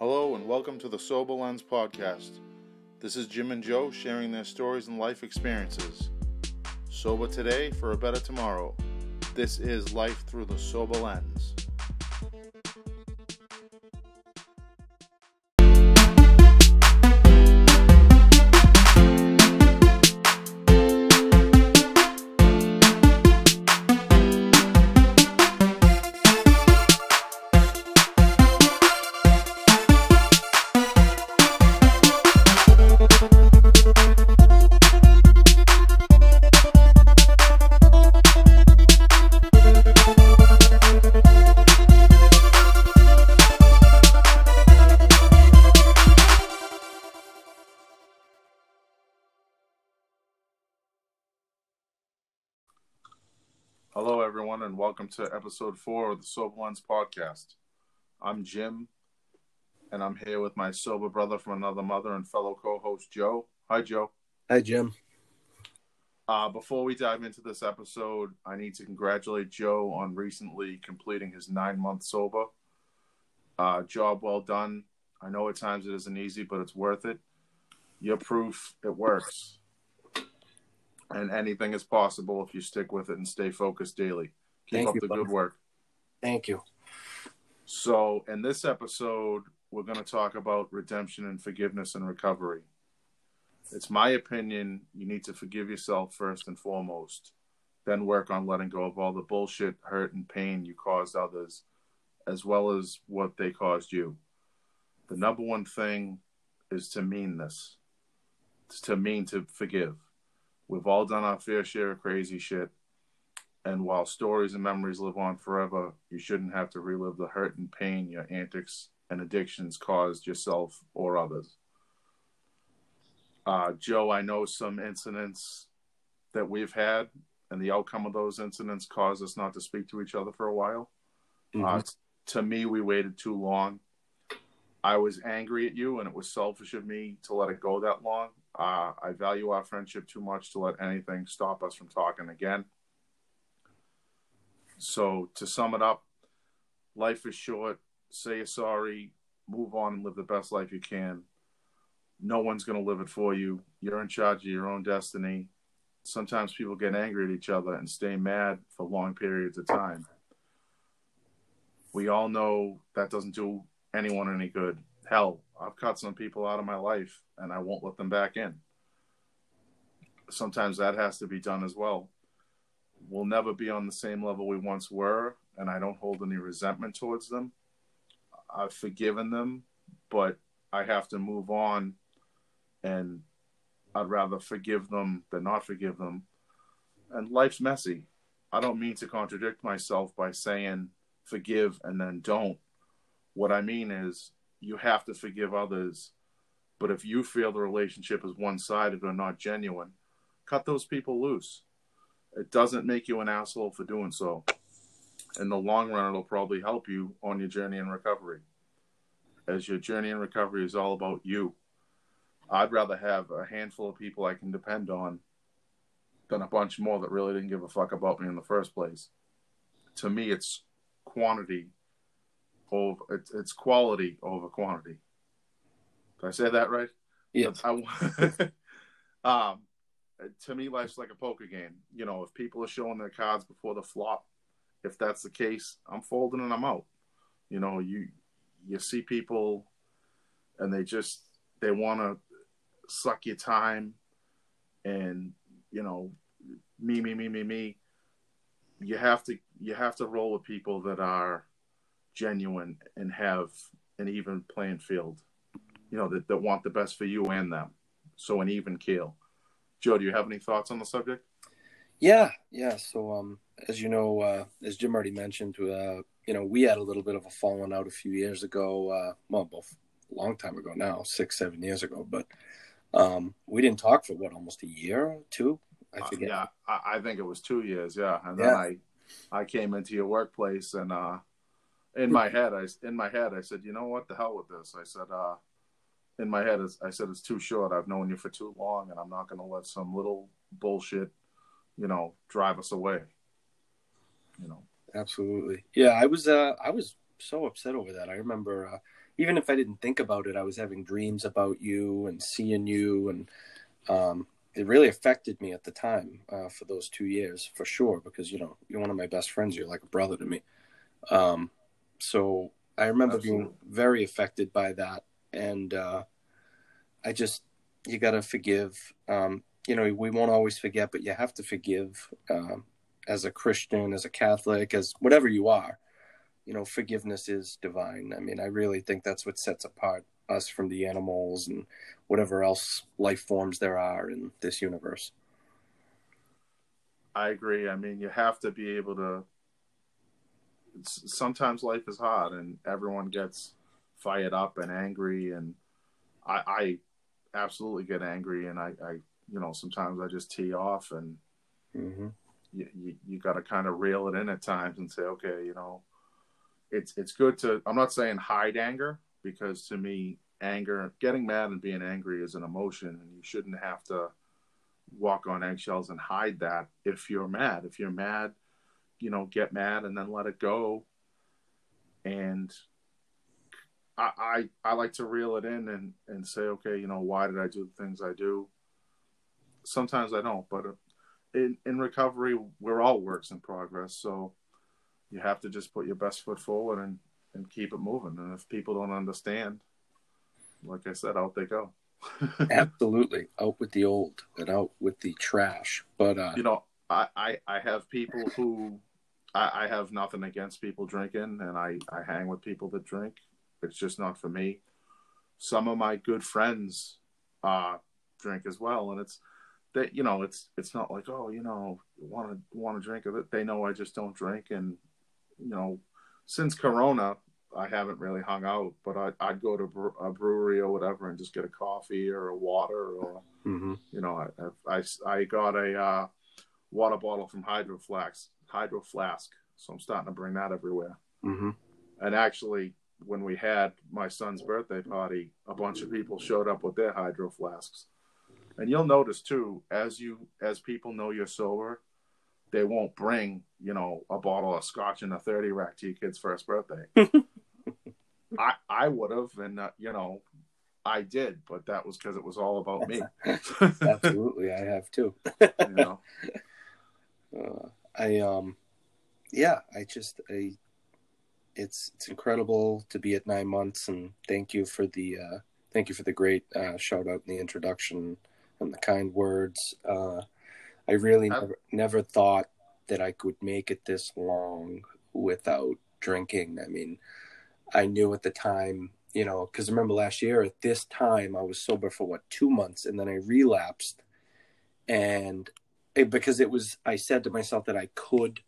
Hello and welcome to the Sober Lens podcast. This is Jim and Joe sharing their stories and life experiences. Sober today for a better tomorrow. This is Life Through the Sober Lens. Hello, everyone, and welcome to episode four of the Sober Lens podcast. I'm Jim, and I'm here with my sober brother from another mother and fellow co host, Joe. Hi, Joe. Hi, Jim. Uh, before we dive into this episode, I need to congratulate Joe on recently completing his nine month sober. Uh, job well done. I know at times it isn't easy, but it's worth it. You're proof it works. And anything is possible if you stick with it and stay focused daily. Keep Thank up you, the buddy. good work. Thank you. So, in this episode, we're going to talk about redemption and forgiveness and recovery. It's my opinion you need to forgive yourself first and foremost, then work on letting go of all the bullshit, hurt, and pain you caused others, as well as what they caused you. The number one thing is to mean this, it's to mean to forgive. We've all done our fair share of crazy shit. And while stories and memories live on forever, you shouldn't have to relive the hurt and pain your antics and addictions caused yourself or others. Uh, Joe, I know some incidents that we've had, and the outcome of those incidents caused us not to speak to each other for a while. Uh, Mhm. to me, we waited too long. I was angry at you, and it was selfish of me to let it go that long. Uh, I value our friendship too much to let anything stop us from talking again. So, to sum it up, life is short. Say you're sorry, move on, and live the best life you can. No one's going to live it for you. You're in charge of your own destiny. Sometimes people get angry at each other and stay mad for long periods of time. We all know that doesn't do anyone any good. Hell, I've cut some people out of my life and I won't let them back in. Sometimes that has to be done as well. We'll never be on the same level we once were, and I don't hold any resentment towards them. I've forgiven them, but I have to move on and I'd rather forgive them than not forgive them. And life's messy. I don't mean to contradict myself by saying forgive and then don't. What I mean is you have to forgive others, but if you feel the relationship is one sided or not genuine, cut those people loose. It doesn't make you an asshole for doing so. In the long run, it'll probably help you on your journey in recovery. As your journey in recovery is all about you. I'd rather have a handful of people I can depend on than a bunch more that really didn't give a fuck about me in the first place. To me, it's quantity over it's, it's quality over quantity. Did I say that right? Yes. I, um, to me, life's like a poker game. You know, if people are showing their cards before the flop, if that's the case, I'm folding and I'm out. You know, you you see people, and they just they want to suck your time, and you know, me me me me me. You have to you have to roll with people that are genuine and have an even playing field. You know, that, that want the best for you and them. So an even keel. Joe, do you have any thoughts on the subject? Yeah, yeah. So, um, as you know, uh, as Jim already mentioned, uh, you know, we had a little bit of a falling out a few years ago. Uh, well, both a long time ago now, six, seven years ago. But um, we didn't talk for what almost a year or two. I Uh, yeah, I, I think it was two years. Yeah, and then Yeah. I, I came into your workplace and uh, in my head, I in my head, I said, you know what, the hell with this. I said, uh, in my head, I said it's too short. I've known you for too long, and I'm not going to let some little bullshit, you know, drive us away. You know, Absolutely. Yeah, I was. Uh, I was so upset over that. I remember, uh, even if I didn't think about it, I was having dreams about you and seeing you, and um, it really affected me at the time uh, for those two years, for sure. Because you know, you're one of my best friends. You're like a brother to me. Um, so I remember Absolutely. being very affected by that, and uh, I just you got to forgive. Um, you know, we won't always forget, but you have to forgive um, as a Christian, as a Catholic, as whatever you are. You know, forgiveness is divine. I mean, I really think that's what sets apart us from the animals and whatever else life forms there are in this universe. I agree. I mean, you have to be able to. Sometimes life is hard, and everyone gets fired up and angry, and I, I absolutely get angry, and I, I, you know, sometimes I just tee off, and mm-hmm. you, you, you got to kind of reel it in at times and say, okay, you know, it's it's good to. I'm not saying hide anger because to me, anger, getting mad and being angry is an emotion, and you shouldn't have to walk on eggshells and hide that if you're mad. If you're mad, you know, get mad and then let it go. And I, I, I like to reel it in and, and say, okay, you know, why did I do the things I do? Sometimes I don't, but uh, in, in recovery, we're all works in progress. So you have to just put your best foot forward and, and keep it moving. And if people don't understand, like I said, out they go. Absolutely. Out with the old and out with the trash. But, uh, you know, I, I, I have people who I, I have nothing against people drinking and I, I hang with people that drink it's just not for me. Some of my good friends uh, drink as well, and it's that you know it's it's not like oh you know want to want to drink of it. They know I just don't drink, and you know since Corona I haven't really hung out, but I, I'd go to a brewery or whatever and just get a coffee or a water or mm-hmm. you know I, I I got a uh, water bottle from Hydro Flask Hydro Flask, so I'm starting to bring that everywhere. Mm-hmm. And actually, when we had my son's birthday party, a bunch of people showed up with their hydro flasks. And you'll notice too, as you as people know you're sober, they won't bring, you know, a bottle of scotch and a 30 rack to your kid's first birthday. I I would have, and uh, you know, I did, but that was because it was all about me. Absolutely, I have too. you know, uh, I um, yeah, I just I it's it's incredible to be at nine months, and thank you for the uh, thank you for the great uh, shout out in the introduction and the kind words. Uh, I really never never thought that I could make it this long without drinking. I mean, I knew at the time, you know, because remember last year at this time I was sober for what two months, and then I relapsed, and because it was, I said to myself that I could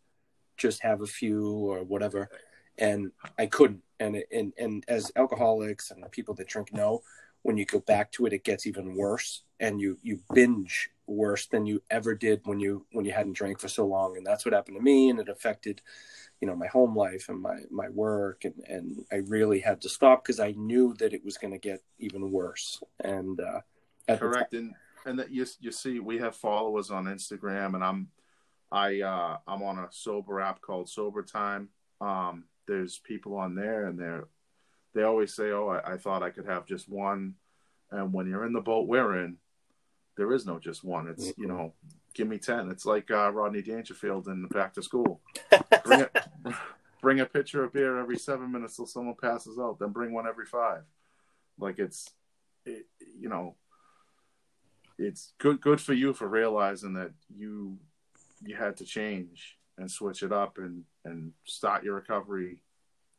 just have a few or whatever and I couldn't. And and and as alcoholics and people that drink know, when you go back to it, it gets even worse, and you you binge worse than you ever did when you when you hadn't drank for so long. And that's what happened to me, and it affected, you know, my home life and my my work, and and I really had to stop because I knew that it was going to get even worse. And uh, correct, and and that you you see, we have followers on Instagram, and I'm I uh, I'm on a sober app called Sober Time. Um, there's people on there and they're they always say, "Oh, I, I, thought I could have just one," and when you're in the boat we're in, there is no just one. It's mm-hmm. you know, give me ten. It's like uh, Rodney Dangerfield in Back to School. bring, it, bring a pitcher of beer every seven minutes till someone passes out. Then bring one every five. Like it's, it, you know, it's good good for you for realizing that you you had to change and switch it up and and start your recovery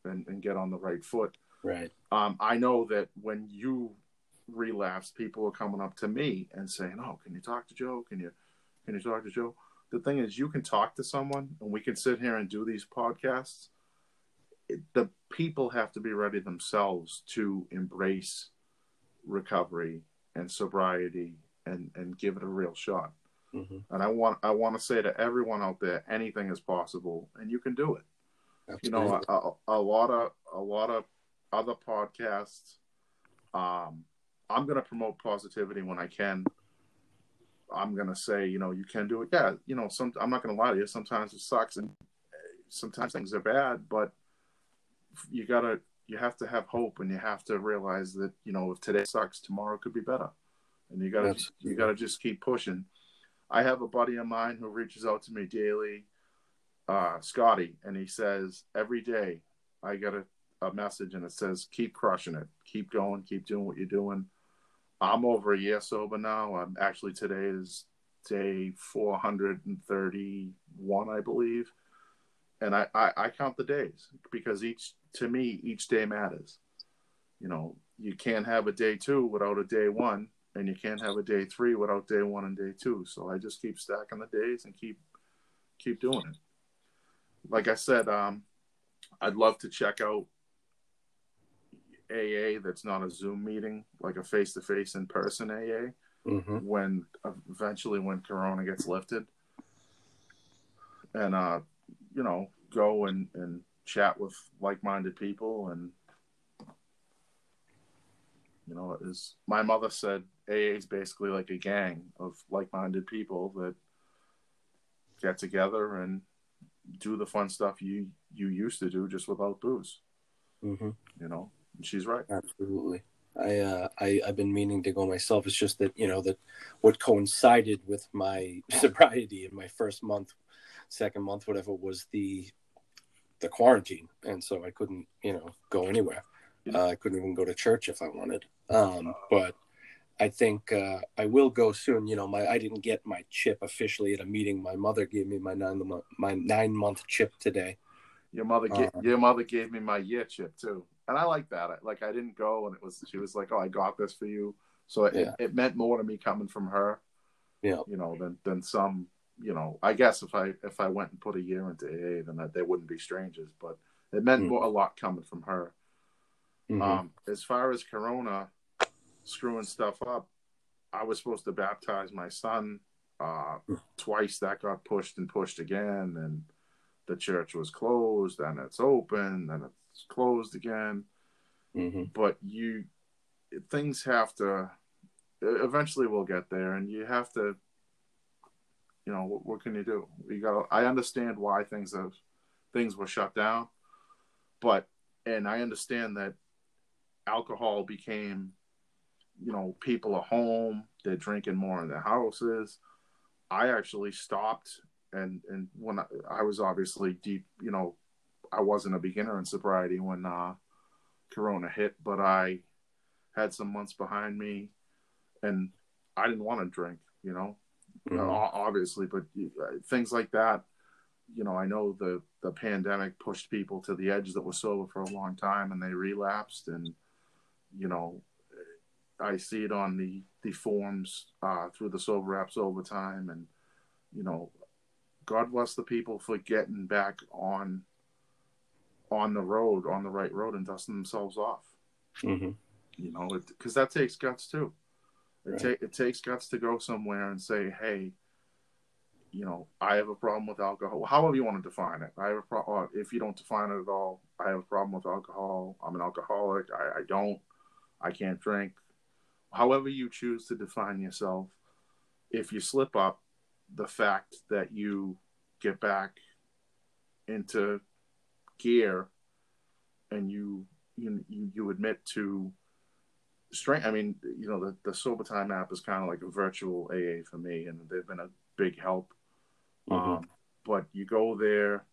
and, and get on the right foot. Right. Um, I know that when you relapse people are coming up to me and saying, "Oh, can you talk to Joe? Can you can you talk to Joe?" The thing is, you can talk to someone, and we can sit here and do these podcasts. It, the people have to be ready themselves to embrace recovery and sobriety and and give it a real shot. Mm-hmm. And I want I want to say to everyone out there, anything is possible, and you can do it. Absolutely. You know, a, a, a, lot of a lot of other podcasts. Um, I'm going to promote positivity when I can. I'm going to say, you know, you can do it. Yeah, you know, some I'm not going to lie to you. Sometimes it sucks, and sometimes things are bad, but you gotta you have to have hope and you have to realize that you know if today sucks tomorrow could be better and you gotta Absolutely. you gotta just keep pushing. I have a buddy of mine who reaches out to me daily uh, scotty and he says every day i get a, a message and it says keep crushing it. Keep going. Keep doing what you're doing. I'm over a year sober now. I'm actually today is day 431 i believe. And I, I, I count the days because each to me each day matters. You know, you can't have a day two without a day one, and you can't have a day three without day one and day two. So I just keep stacking the days and keep keep doing it. Like I said, um, I'd love to check out AA that's not a Zoom meeting, like a face to face in person AA. Mm-hmm. When eventually when Corona gets lifted, and uh, you know, go and, and chat with like minded people and you know, as my mother said, AA is basically like a gang of like minded people that get together and do the fun stuff you you used to do just without booze. Mm-hmm. You know, and she's right. Absolutely. I, uh, I I've been meaning to go myself. It's just that you know that what coincided with my sobriety in my first month second month, whatever, was the the quarantine, and so I couldn't, you know, go anywhere. Uh, I couldn't even go to church if I wanted. Um, but I think uh, I will go soon. You know, my I didn't get my chip officially at a meeting. My mother gave me my nine month my nine month chip today. Your mother, um, your mother gave me my year chip too, and I like that. I, Like I didn't go, and it was she was like, "Oh, I got this for you," so it, yeah. it, meant more to me coming from her. Yeah, you know, than than some you know, I guess if I if I went and put a year into AA, then that they wouldn't be strangers. But it meant mm-hmm. a lot coming from her. Mm-hmm. Um, as far as Corona screwing stuff up, I was supposed to baptize my son uh, twice. That got pushed and pushed again, and the church was closed, and it's open, and it's closed again. Mm-hmm. But you, things have to. Eventually, we'll get there, and you have to you know what, what can you do you got i understand why things have things were shut down but and i understand that alcohol became you know people are home they're drinking more in their houses i actually stopped and and when I, I was obviously deep you know i wasn't a beginner in sobriety when uh corona hit but i had some months behind me and i didn't want to drink you know mm-hmm. uh, obviously, but uh, things like that. You know, I know the the pandemic pushed people to the edge that were sober for a long time, and they relapsed. And you know, I see it on the the forums uh, through the sober apps over time, and you know, God bless the people for getting back on on the road, on the right road, and dusting themselves off. Mm-hmm. You know, because that takes guts too. It, right. ta- it takes guts to go somewhere and say, hey, you know, I have a problem with alcohol. However you want to define it. I have a problem. If you don't define it at all, I have a problem with alcohol. I'm an alcoholic. I, I don't. I can't drink. However you choose to define yourself, if you slip up, the fact that you get back into gear and you you you admit to strength. I mean, you know, the, the Sober Time app is kind of like a virtual AA for me, and they've been a big help. Mm-hmm. Um, but you go there,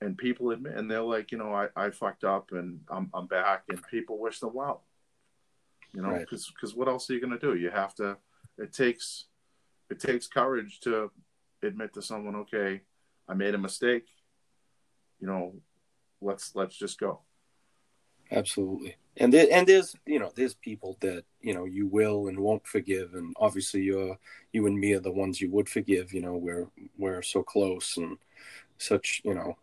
and people admit, and they're like, you know, I, I fucked up, and I'm I'm back, and people wish them well. You know, because right. because what else are you gonna do? You have to. It takes it takes courage to admit to someone, okay, I made a mistake. You know, let's let's just go. Absolutely and there, and there's you know there's people that you know you will and won't forgive and obviously you're you and me are the ones you would forgive you know we're we're so close and such you know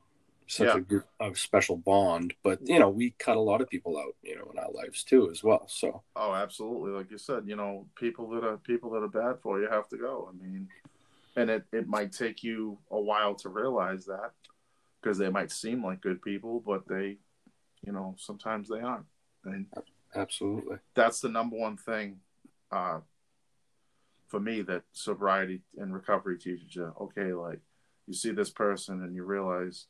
such yeah. a, group, a special bond but you know we cut a lot of people out you know in our lives too as well so. Oh absolutely. Like you said you know people that are people that are bad for you have to go. I mean and it, it might take you a while to realize that because they might seem like good people but they you know sometimes they aren't. And absolutely, that's the number one thing uh, for me that sobriety and recovery teaches you. Okay, like you see this person and you realize,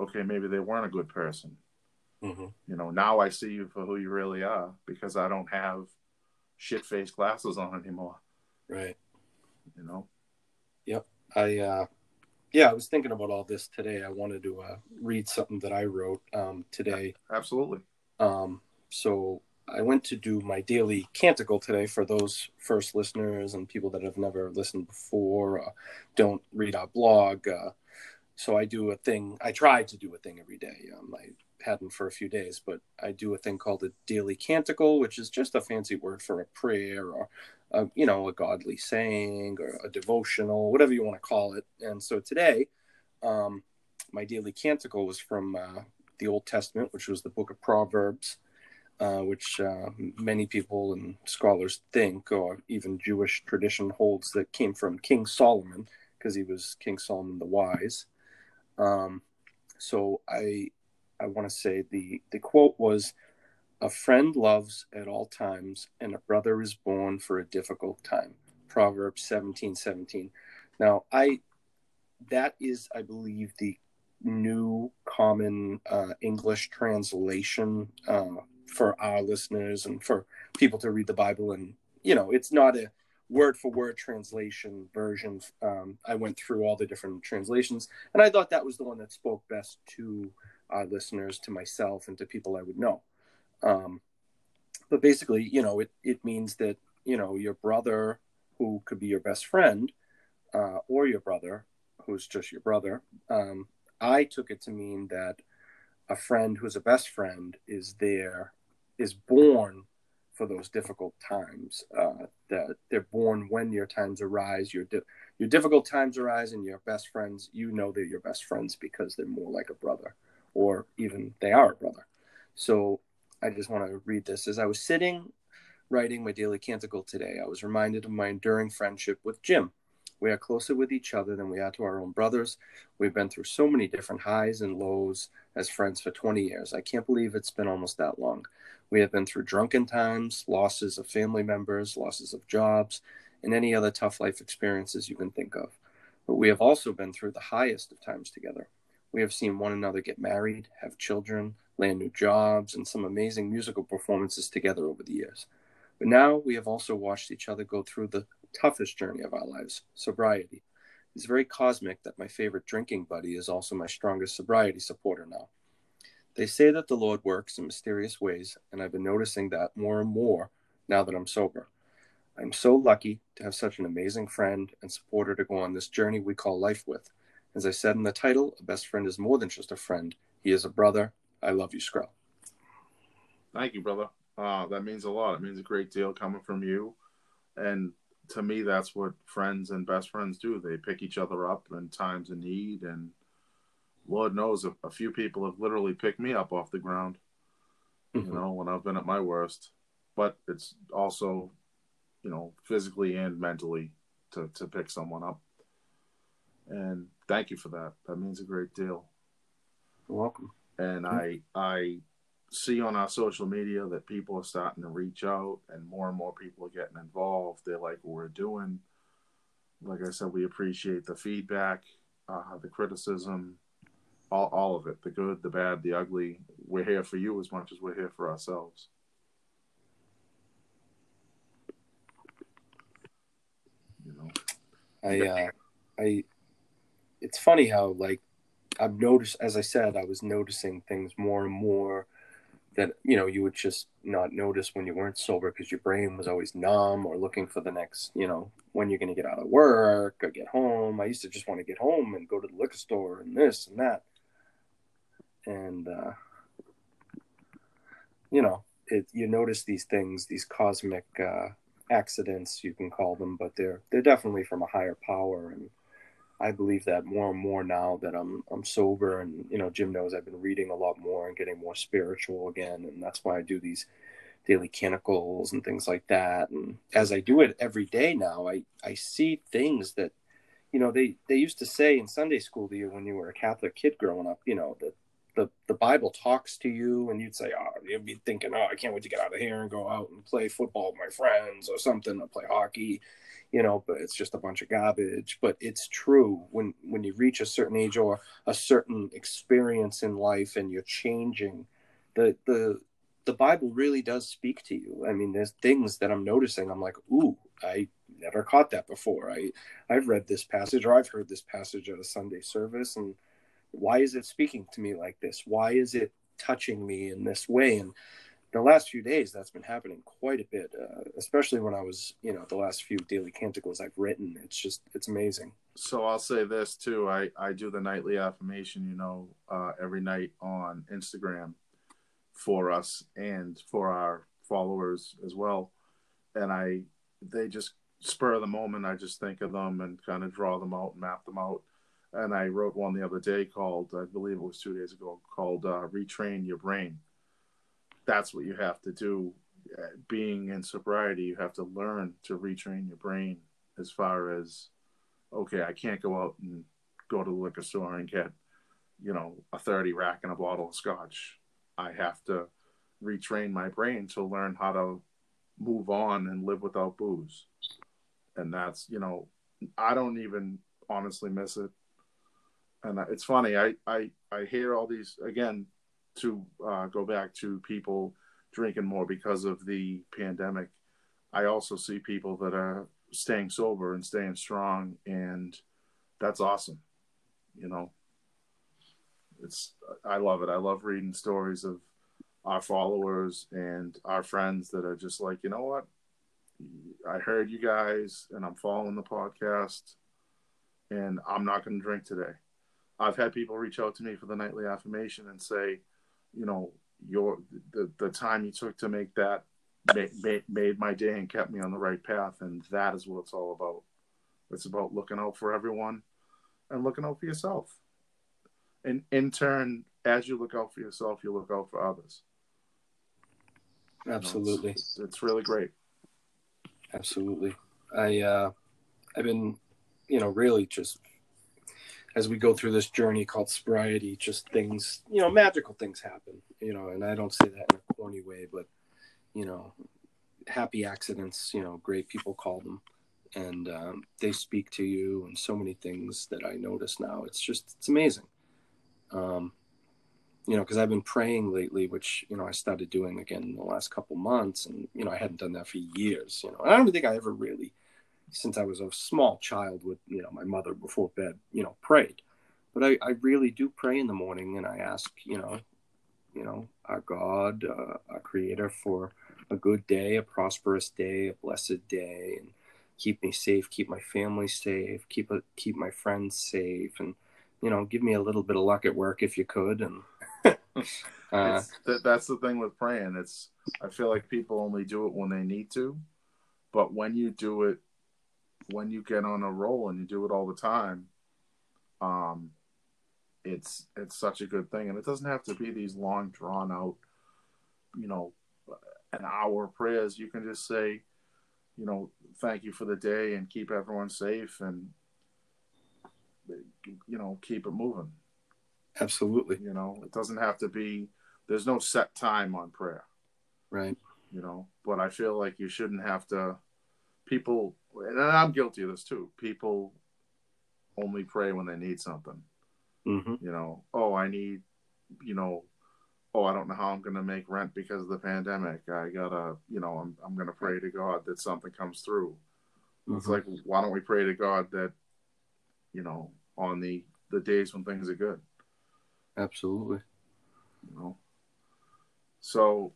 okay, maybe they weren't a good person. Mm-hmm. You know, now I see you for who you really are because I don't have shit faced glasses on anymore. Right. You know? Yep. I, uh, yeah, I was thinking about all this today. I wanted to uh, read something that I wrote um, today. Absolutely. Um, so I went to do my daily canticle today for those first listeners and people that have never listened before, uh, don't read our blog. Uh, so I do a thing. I try to do a thing every day. Um, I hadn't for a few days, but I do a thing called a daily canticle, which is just a fancy word for a prayer or, a, you know, a godly saying or a devotional, whatever you want to call it. And so today, um, my daily canticle was from uh, the Old Testament, which was the book of Proverbs uh, which uh, many people and scholars think, or even Jewish tradition holds, that came from King Solomon, because he was King Solomon the Wise. Um, so I, I want to say the the quote was, "A friend loves at all times, and a brother is born for a difficult time." Proverbs seventeen seventeen. Now I, that is, I believe, the new common uh, English translation uh, for our listeners and for people to read the Bible. And, you know, it's not a word for word translation version. Um, I went through all the different translations, and I thought that was the one that spoke best to our listeners, to myself, and to people I would know. Um, but basically, you know, it, it means that, you know, your brother, who could be your best friend, uh, or your brother, who's just your brother, um, I took it to mean that a friend who's a best friend is there is born for those difficult times. Uh, that they're born when your times arise, your di- your difficult times arise, and your best friends. You know they're your best friends because they're more like a brother, or even they are a brother. So I just want to read this as I was sitting writing my daily canticle today. I was reminded of my enduring friendship with Jim. We are closer with each other than we are to our own brothers. We've been through so many different highs and lows as friends for 20 years. I can't believe it's been almost that long. We have been through drunken times, losses of family members, losses of jobs, and any other tough life experiences you can think of. But we have also been through the highest of times together. We have seen one another get married, have children, land new jobs, and some amazing musical performances together over the years. But now we have also watched each other go through the toughest journey of our lives sobriety. It's very cosmic that my favorite drinking buddy is also my strongest sobriety supporter now. They say that the Lord works in mysterious ways, and I've been noticing that more and more now that I'm sober. I'm so lucky to have such an amazing friend and supporter to go on this journey we call life with. As I said in the title, a best friend is more than just a friend. He is a brother. I love you, Skrull. Thank you, brother. Uh, that means a lot. It means a great deal coming from you. And to me, that's what friends and best friends do. They pick each other up in times of need and Lord knows a, a few people have literally picked me up off the ground, mm-hmm. you know, when I've been at my worst. But it's also, you know, physically and mentally to, to pick someone up. And thank you for that. That means a great deal. You're welcome. And. I I see on our social media that people are starting to reach out and more and more people are getting involved. They like what we're doing. Like I said, we appreciate the feedback, uh, the criticism, all, all of it the good the bad the ugly. We're here for you as much as we're here for ourselves. You know? I uh i it's funny how like i've noticed as i said i was noticing things more and more that you know you would just not notice when you weren't sober because your brain was always numb or looking for the next you know when you're going to get out of work or get home. I used to just want to get home and go to the liquor store and this and that and uh, you know, it, you notice these things, these cosmic uh, accidents, you can call them, but they're they're definitely from a higher power, and I believe that more and more now that I'm I'm sober, and you know, Jim knows I've been reading a lot more and getting more spiritual again, and that's why I do these daily canticles and things like that. And as I do it every day now, I I see things that you know they they used to say in Sunday school to you when you were a Catholic kid growing up, you know that the the Bible talks to you, and you'd say, "Oh, you'd be thinking, oh, I can't wait to get out of here and go out and play football with my friends or something, or play hockey." You know, but it's just a bunch of garbage. But it's true when when you reach a certain age or a certain experience in life, and you're changing, the the the Bible really does speak to you. I mean, there's things that I'm noticing. I'm like, ooh, I never caught that before. I I've read this passage or I've heard this passage at a Sunday service, and why is it speaking to me like this? Why is it touching me in this way? And the last few days, that's been happening quite a bit, uh, especially when I was, you know, the last few daily canticles I've written. It's just, it's amazing. So I'll say this too. I, I do the nightly affirmation, you know, uh, every night on Instagram for us and for our followers as well. And I, they just spur of the moment. I just think of them and kind of draw them out and map them out. And I wrote one the other day called, I believe it was two days ago, called uh, Retrain Your Brain that's what you have to do. Uh, being in sobriety, you have to learn to retrain your brain as far as, okay, I can't go out and go to the liquor store and get, you know, a 30 rack and a bottle of scotch. I have to retrain my brain to learn how to move on and live without booze. And that's, you know, I don't even honestly miss it. And it's funny, I, I, I hear all these, again, to uh, go back to people drinking more because of the pandemic, I also see people that are staying sober and staying strong, and that's awesome. You know, it's I love it. I love reading stories of our followers and our friends that are just like, you know what, I heard you guys, and I'm following the podcast, and I'm not going to drink today. I've had people reach out to me for the nightly affirmation and say, you know your the, the time you took to make that made, made my day and kept me on the right path. And that is what it's all about. It's about looking out for everyone and looking out for yourself. And in turn as you look out for yourself you look out for others. Absolutely you know, it's, it's, really great. Absolutely. I uh i've been you know really just as we go through this journey called sobriety, just things, you know, magical things happen, you know, and I don't say that in a corny way, but, you know, happy accidents, you know, great people call them. And um, they speak to you and so many things that I notice now. It's just, it's amazing. Um, you know, because I've been praying lately, which, you know, I started doing again in the last couple months. And, you know, I hadn't done that for years, you know, and I don't think I ever really since I was a small child with, you know, my mother before bed, you know, prayed. But I, I really do pray in the morning and I ask, you know, you know, our God, uh, our creator for a good day, a prosperous day, a blessed day, and keep me safe, keep my family safe, keep a, keep my friends safe, and you know, give me a little bit of luck at work if you could. And uh, that's the thing with praying. It's I feel like people only do it when they need to, but when you do it when you get on a roll and you do it all the time, um, it's it's such a good thing, and it doesn't have to be these long drawn out, you know, an hour prayers. You can just say, you know, thank you for the day and keep everyone safe and you know keep it moving. Absolutely. You know, it doesn't have to be. There's no set time on prayer. Right. You know, but I feel like you shouldn't have to. People and I'm guilty of this too. People only pray when they need something. Mm-hmm. You know, oh, I need, you know, oh, I don't know how I'm going to make rent because of the pandemic. I gotta, you know, I'm I'm going to pray to God that something comes through. Mm-hmm. It's like, why don't we pray to God that, you know, on the the days when things are good. Absolutely. You know. So,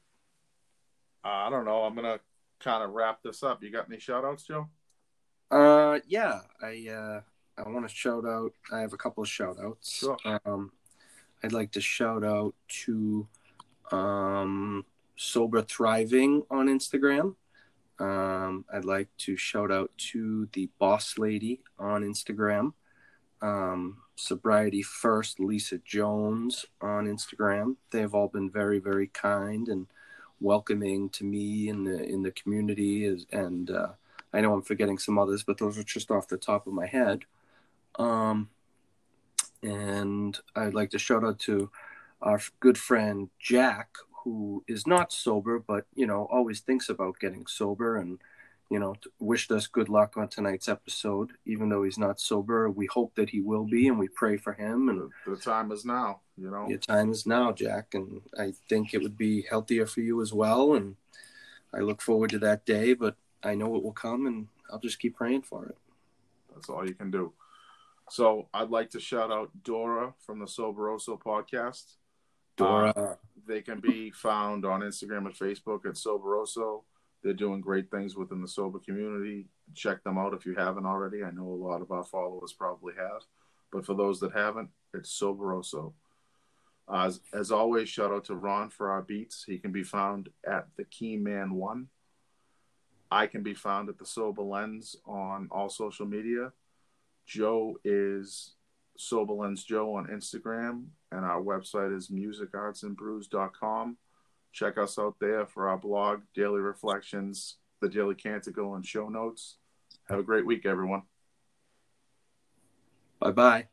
I don't know. I'm gonna kind of wrap this up. You got any shout outs, Joe? Uh, yeah, I uh, I want to shout out. I have a couple of shout outs. Sure. Um, I'd like to shout out to um, Sober Thriving on Instagram. Um, I'd like to shout out to the Boss Lady on Instagram. Um, Sobriety First, Lisa Jones on Instagram. They have all been very, very kind and welcoming to me in the in the community, and uh, I know I'm forgetting some others, but those are just off the top of my head. Um, and I'd like to shout out to our good friend Jack, who is not sober, but you know always thinks about getting sober, and you know, wished us good luck on tonight's episode. Even though he's not sober, we hope that he will be, and we pray for him. And the, the time is now, you know. Your time is now, Jack, and I think it would be healthier for you as well. And I look forward to that day, but I know it will come, and I'll just keep praying for it. That's all you can do. So I'd like to shout out Dora from the Soberoso podcast. Dora. Uh, they can be found on Instagram and Facebook at Soberoso. They're doing great things within the sober community. Check them out if you haven't already. I know a lot of our followers probably have, but for those that haven't, it's Soberoso. As, as always, shout out to Ron for our beats. He can be found at the Key Man One. I can be found at the Sober Lens on all social media. Joe is Sober Lens Joe on Instagram, and our website is musicartsandbrews.com. Check us out there for our blog, daily reflections, the daily canticle, and show notes. Have a great week, everyone. Bye bye.